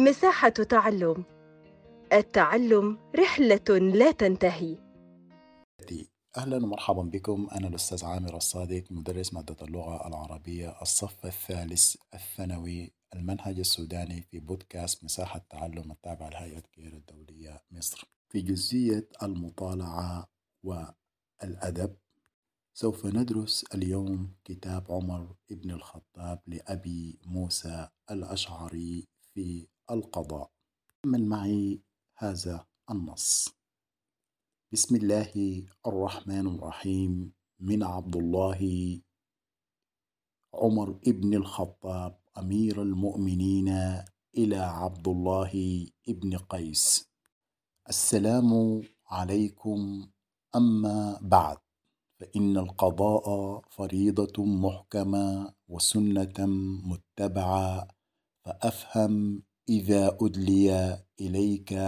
مساحة تعلم. التعلم رحلة لا تنتهي. أهلا ومرحبا بكم. أنا الأستاذ عامر الصادق مدرس مادة اللغة العربية الصف الثالث الثانوي المنهج السوداني في بودكاست مساحة تعلم التابعة لهيئة كير الدولية مصر. في جزئية المطالعة والأدب سوف ندرس اليوم كتاب عمر بن الخطاب لأبي موسى الأشعري. في القضاء. تأمل معي هذا النص. بسم الله الرحمن الرحيم. من عبد الله عمر بن الخطاب أمير المؤمنين إلى عبد الله بن قيس. السلام عليكم. أما بعد فإن القضاء فريضة محكمة وسنة متبعة فأفهم إذا أدلي إليك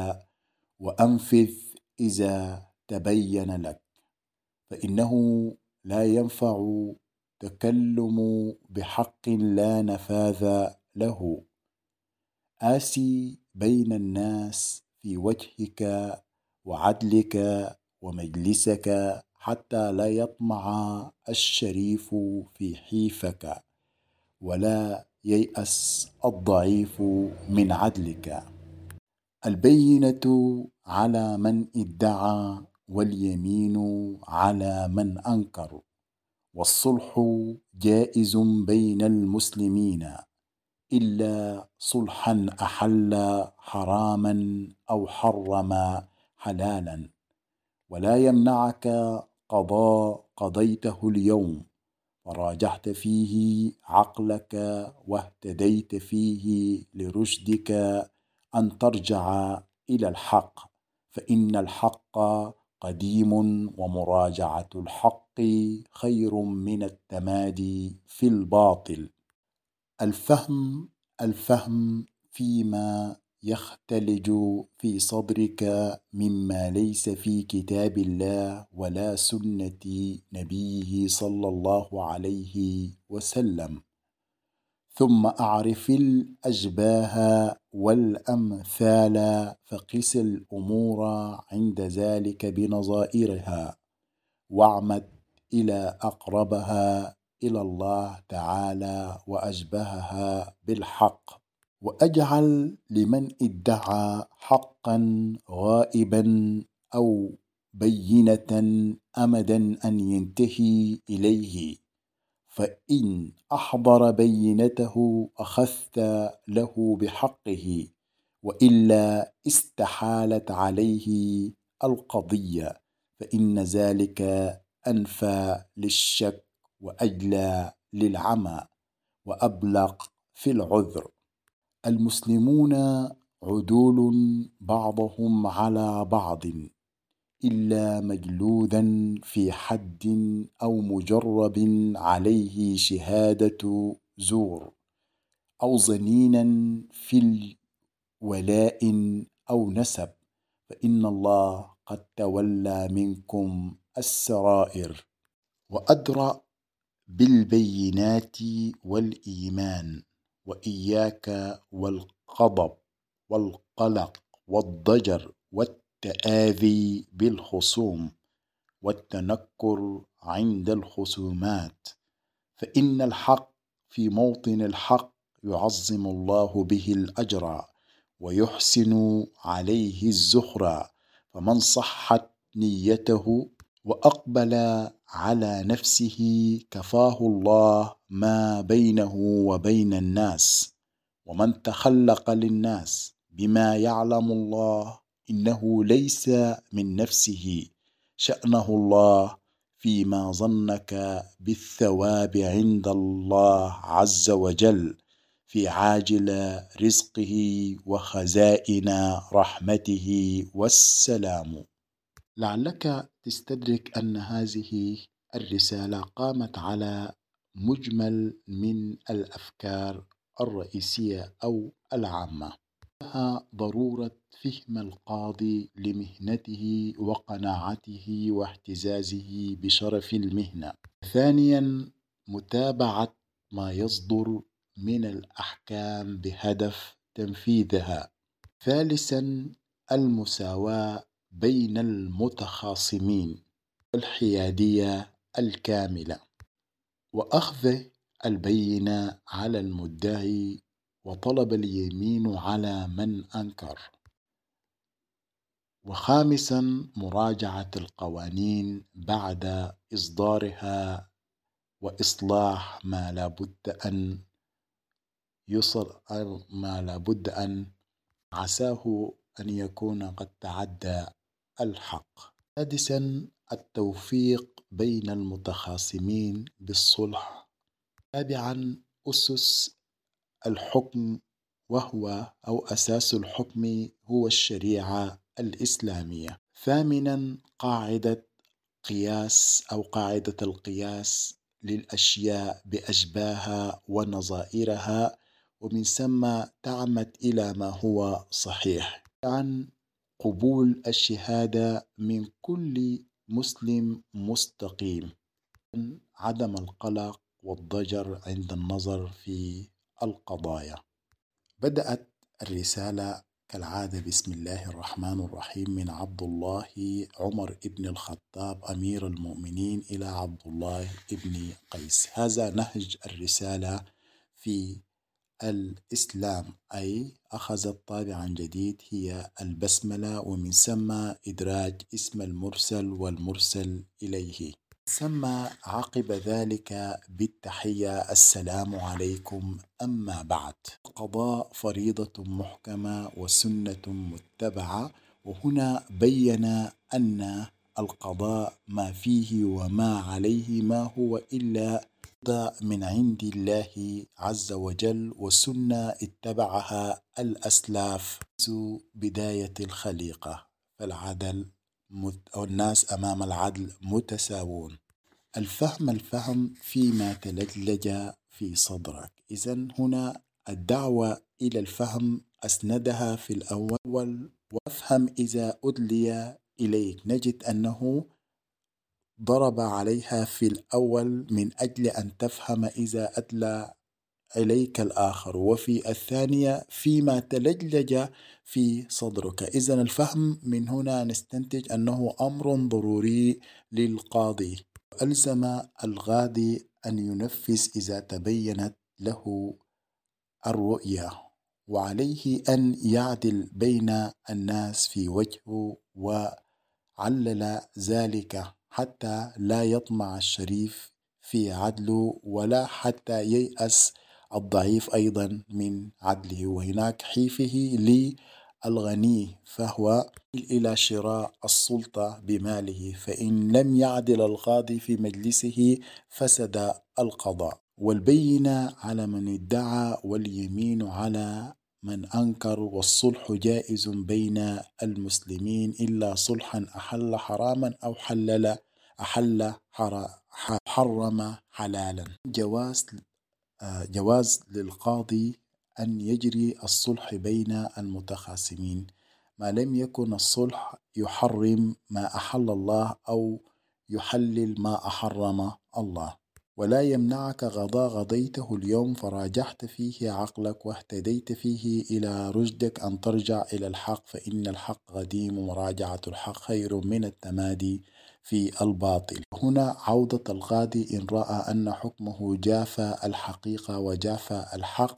وأنفذ إذا تبين لك فإنه لا ينفع تكلم بحق لا نفاذ له. آسي بين الناس في وجهك وعدلك ومجلسك حتى لا يطمع الشريف في حيفك ولا ييأس الضعيف من عدلك. البينة على من ادعى واليمين على من أنكر. والصلح جائز بين المسلمين. إلا صلحا أحل حراما أو حرم حلالا. ولا يمنعك قضاء قضيته اليوم. وراجعت فيه عقلك واهتديت فيه لرشدك أن ترجع إلى الحق فإن الحق قديم ومراجعة الحق خير من التمادي في الباطل. الفهم الفهم فيما يختلج في صدرك مما ليس في كتاب الله ولا سنة نبيه صلى الله عليه وسلم. ثم أعرف الاشباه والأمثال فقس الأمور عند ذلك بنظائرها واعمد إلى أقربها إلى الله تعالى واشبهها بالحق. وأجعل لمن ادعى حقا غائبا أو بينة أمدا أن ينتهي إليه. فإن أحضر بينته أخذت له بحقه وإلا استحالت عليه القضية. فإن ذلك أنفى للشك وأجلى للعمى وأبلغ في العذر. المسلمون عدول بعضهم على بعض إلا مجلودا في حد أو مجرب عليه شهادة زور أو ظنينا في ولاء أو نسب فإن الله قد تولى منكم السرائر. وأدرأ بالبينات والإيمان. وإياك والغضب والقلق والضجر والتآذي بالخصوم والتنكر عند الخصومات. فإن الحق في موطن الحق يعظم الله به الأجر ويحسن عليه الزخرى فمن صحت نيته وأقبل على نفسه كفاه الله ما بينه وبين الناس ومن تخلق للناس بما يعلم الله إنه ليس من نفسه شأنه الله فيما ظنك بالثواب عند الله عز وجل في عاجل رزقه وخزائن رحمته والسلام. لعلك تستدرك أن هذه الرسالة قامت على مجمل من الأفكار الرئيسية أو العامة. لها ضرورة فهم القاضي لمهنته وقناعته واحتزازه بشرف المهنة. ثانيا متابعة ما يصدر من الأحكام بهدف تنفيذها. ثالثا المساواة بين المتخاصمين والحيادية الكاملة. وأخذ البينة على المدعي وطلب اليمين على من أنكر. وخامسا مراجعة القوانين بعد إصدارها وإصلاح ما لابد أن يصل ما لابد أن عساه أن يكون قد تعدى الحق. سادسا التوفيق بين المتخاصمين بالصلح. سابعا أسس الحكم وهو أو أساس الحكم هو الشريعة الإسلامية. ثامنا قاعدة قياس أو قاعدة القياس للأشياء بأشباهها ونظائرها ومن ثم تعمد إلى ما هو صحيح. عن قبول الشهادة من كل مسلم مستقيم. عدم القلق والضجر عند النظر في القضايا. بدأت الرسالة كالعادة بسم الله الرحمن الرحيم. من عبد الله عمر ابن الخطاب أمير المؤمنين إلى عبد الله ابن قيس. هذا نهج الرسالة في الإسلام أي أخذت طابعا جديد هي البسملة ومن ثم إدراج اسم المرسل والمرسل إليه. ثم عقب ذلك بالتحية السلام عليكم أما بعد. القضاء فريضة محكمة وسنة متبعة وهنا بين أن القضاء ما فيه وما عليه ما هو إلا من عند الله عز وجل وسنة اتبعها الأسلاف. منذ بداية الخليقة. فالعدل أو الناس أمام العدل متساوون. الفهم الفهم فيما تلجلج في صدرك. إذا هنا الدعوة إلى الفهم أسندها في الأول وافهم إذا أدلي إليك. نجد أنه ضرب عليها في الأول من أجل أن تفهم إذا أدلى إليك الآخر. وفي الثانية فيما تلجلج في صدرك. إذا الفهم من هنا نستنتج أنه أمر ضروري للقاضي. ألزم الغادي أن ينفذ إذا تبينت له الرؤية وعليه أن يعدل بين الناس في وجهه وعلل ذلك حتى لا يطمع الشريف في عدله ولا حتى ييأس الضعيف أيضا من عدله. وهناك حيفه للغني فهو إلى شراء السلطة بماله فإن لم يعدل القاضي في مجلسه فسد القضاء. والبينة على من ادعى واليمين على من أنكر والصلح جائز بين المسلمين إلا صلحا أحل حراما أو حلل أحل حرم حلالا. جواز جواز للقاضي أن يجري الصلح بين المتخاصمين. ما لم يكن الصلح يحرم ما أحل الله أو يحلل ما أحرم الله. ولا يمنعك غضا غضيته اليوم فراجحت فيه عقلك واهتديت فيه إلى رشدك أن ترجع إلى الحق فإن الحق قديم ومراجعة الحق خير من التمادي في الباطل. هنا عودة القاضي إن رأى أن حكمه جاف الحقيقة وجاف الحق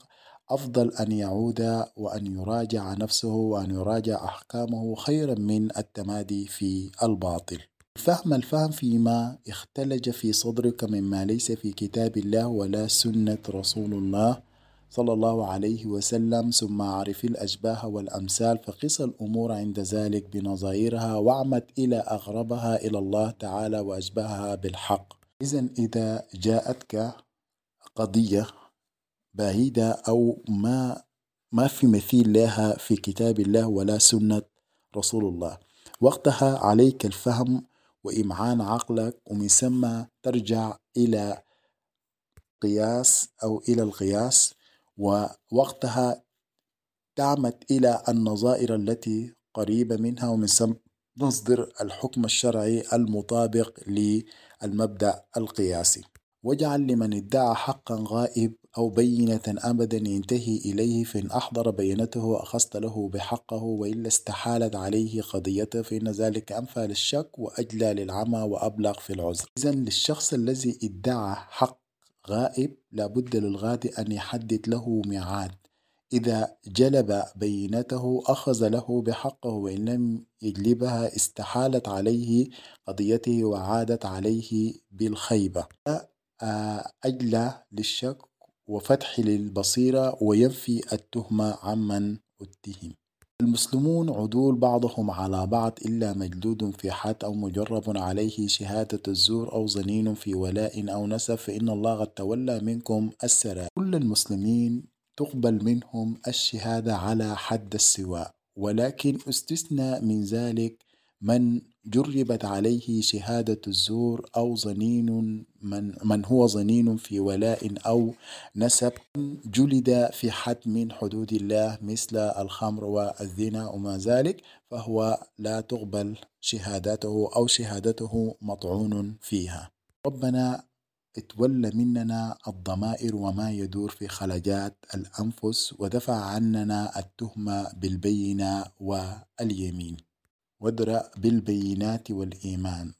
أفضل أن يعود وأن يراجع نفسه وأن يراجع أحكامه خيرا من التمادي في الباطل. فهم الفهم فيما اختلج في صدرك مما ليس في كتاب الله ولا سنة رسول الله صلى الله عليه وسلم ثم عرف الأشباه والأمثال فقس الأمور عند ذلك بنظائرها واعمد إلى أغربها إلى الله تعالى وأشبهها بالحق. إذا إذا جاءتك قضية بعيدة أو ما ما في مثيل لها في كتاب الله ولا سنة رسول الله وقتها عليك الفهم وإمعان عقلك ومن ثم ترجع إلى قياس أو إلى القياس ووقتها تعمد إلى النظائر التي قريبة منها ومن ثم نصدر الحكم الشرعي المطابق للمبدأ القياسي. واجعل لمن ادعى حقا غائب أو بينة أبدا ينتهي إليه فإن أحضر بينته أخذت له بحقه وإلا استحالت عليه قضيته فإن ذلك أنفى للشك وأجلى للعمى وأبلغ في العذر. إذا للشخص الذي ادعى حق غائب لابد للغادي أن يحدد له ميعاد. إذا جلب بينته أخذ له بحقه وإن لم يجلبها استحالت عليه قضيته وعادت عليه بالخيبة. أجلى للشك وفتح للبصيرة وينفي التهمة عمن اتهم المسلمون عدول بعضهم على بعض إلا مجلود في حد أو مجرب عليه شهادة الزور أو ظنين في ولاء أو نسب فإن الله قد تولى منكم السرى كل المسلمين تقبل منهم الشهادة على حد السواء ولكن استثنى من ذلك من جربت عليه شهادة الزور أو ظنين من, من هو ظنين في ولاء أو نسب جلد في حد من حدود الله مثل الخمر والزنا وما ذلك فهو لا تقبل شهادته أو شهادته مطعون فيها. ربنا اتولى مننا الضمائر وما يدور في خلجات الأنفس ودفع عننا التهمة بالبينة واليمين. وادرأ بالبينات والإيمان.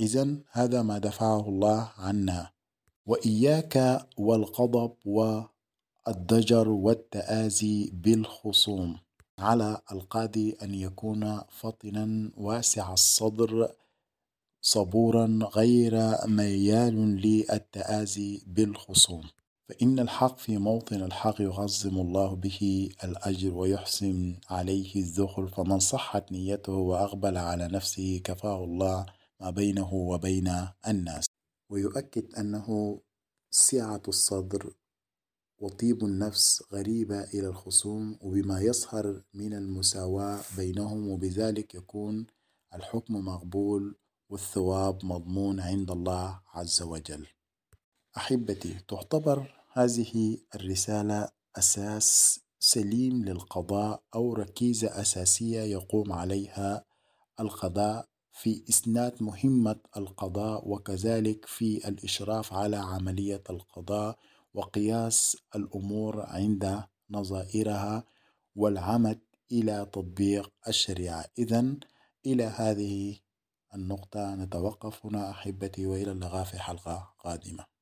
إذا هذا ما دفعه الله عنا. وإياك والغضب والضجر والتآزي بالخصوم. على القاضي أن يكون فطنا واسع الصدر صبورا غير ميال للتآزي بالخصوم. فإن الحق في موطن الحق يعظم الله به الأجر ويحسن عليه الذخر فمن صحت نيته وأقبل على نفسه كفاه الله ما بينه وبين الناس. ويؤكد أنه سعة الصدر وطيب النفس غريبة إلى الخصوم وبما يظهر من المساواة بينهم وبذلك يكون الحكم مقبول والثواب مضمون عند الله عز وجل. أحبتي تعتبر هذه الرسالة أساس سليم للقضاء أو ركيزة أساسية يقوم عليها القضاء في إسناد مهمة القضاء وكذلك في الإشراف على عملية القضاء وقياس الأمور عند نظائرها والعمد إلى تطبيق الشريعة. إذا إلى هذه النقطة نتوقف هنا أحبتي وإلى اللقاء في حلقة قادمة.